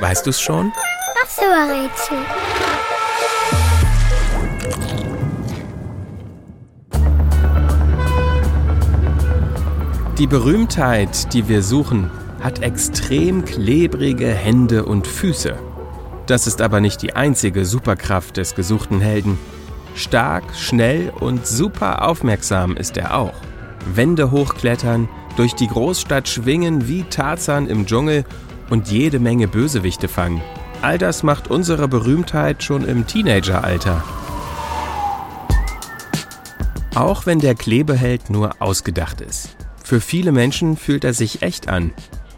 Weißt du's schon? Ach so, Rätsel. Die Berühmtheit, die wir suchen, hat extrem klebrige Hände und Füße. Das ist aber nicht die einzige Superkraft des gesuchten Helden. Stark, schnell und super aufmerksam ist er auch. Wände hochklettern, durch die Großstadt schwingen wie Tarzan im Dschungel und jede Menge Bösewichte fangen. All das macht unsere Berühmtheit schon im Teenageralter. Auch wenn der Klebeheld nur ausgedacht ist. Für viele Menschen fühlt er sich echt an.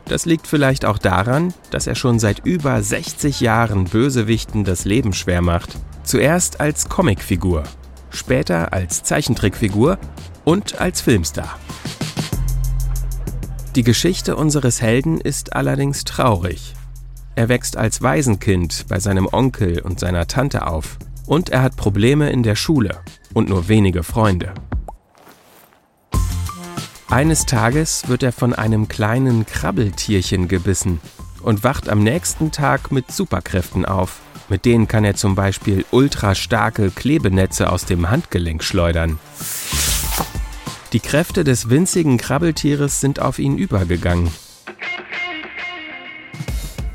Das liegt vielleicht auch daran, dass er schon seit über 60 Jahren Bösewichten das Leben schwer macht. Zuerst als Comicfigur, später als Zeichentrickfigur und als Filmstar. Die Geschichte unseres Helden ist allerdings traurig. Er wächst als Waisenkind bei seinem Onkel und seiner Tante auf und er hat Probleme in der Schule und nur wenige Freunde. Eines Tages wird er von einem kleinen Krabbeltierchen gebissen und wacht am nächsten Tag mit Superkräften auf. Mit denen kann er zum Beispiel ultrastarke Klebenetze aus dem Handgelenk schleudern. Die Kräfte des winzigen Krabbeltieres sind auf ihn übergegangen.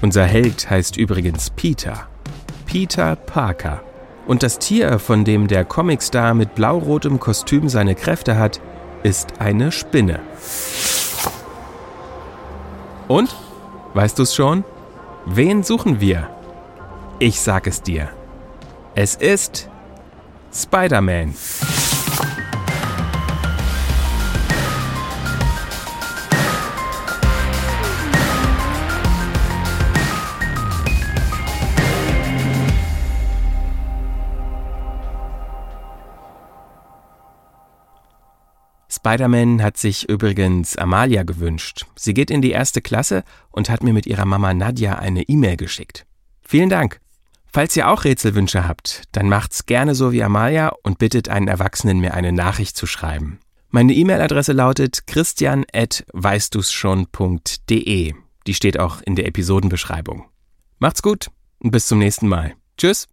Unser Held heißt übrigens Peter. Peter Parker. Und das Tier, von dem der Comicstar mit blaurotem Kostüm seine Kräfte hat, ist eine Spinne. Und? Weißt du's schon? Wen suchen wir? Ich sag es dir. Es ist Spider-Man. Spider-Man hat sich übrigens Amalia gewünscht. Sie geht in die erste Klasse und hat mir mit ihrer Mama Nadja eine E-Mail geschickt. Vielen Dank. Falls ihr auch Rätselwünsche habt, dann macht's gerne so wie Amalia und bittet einen Erwachsenen, mir eine Nachricht zu schreiben. Meine E-Mail-Adresse lautet christian.weißdu's schon.de. Die steht auch in der Episodenbeschreibung. Macht's gut und bis zum nächsten Mal. Tschüss.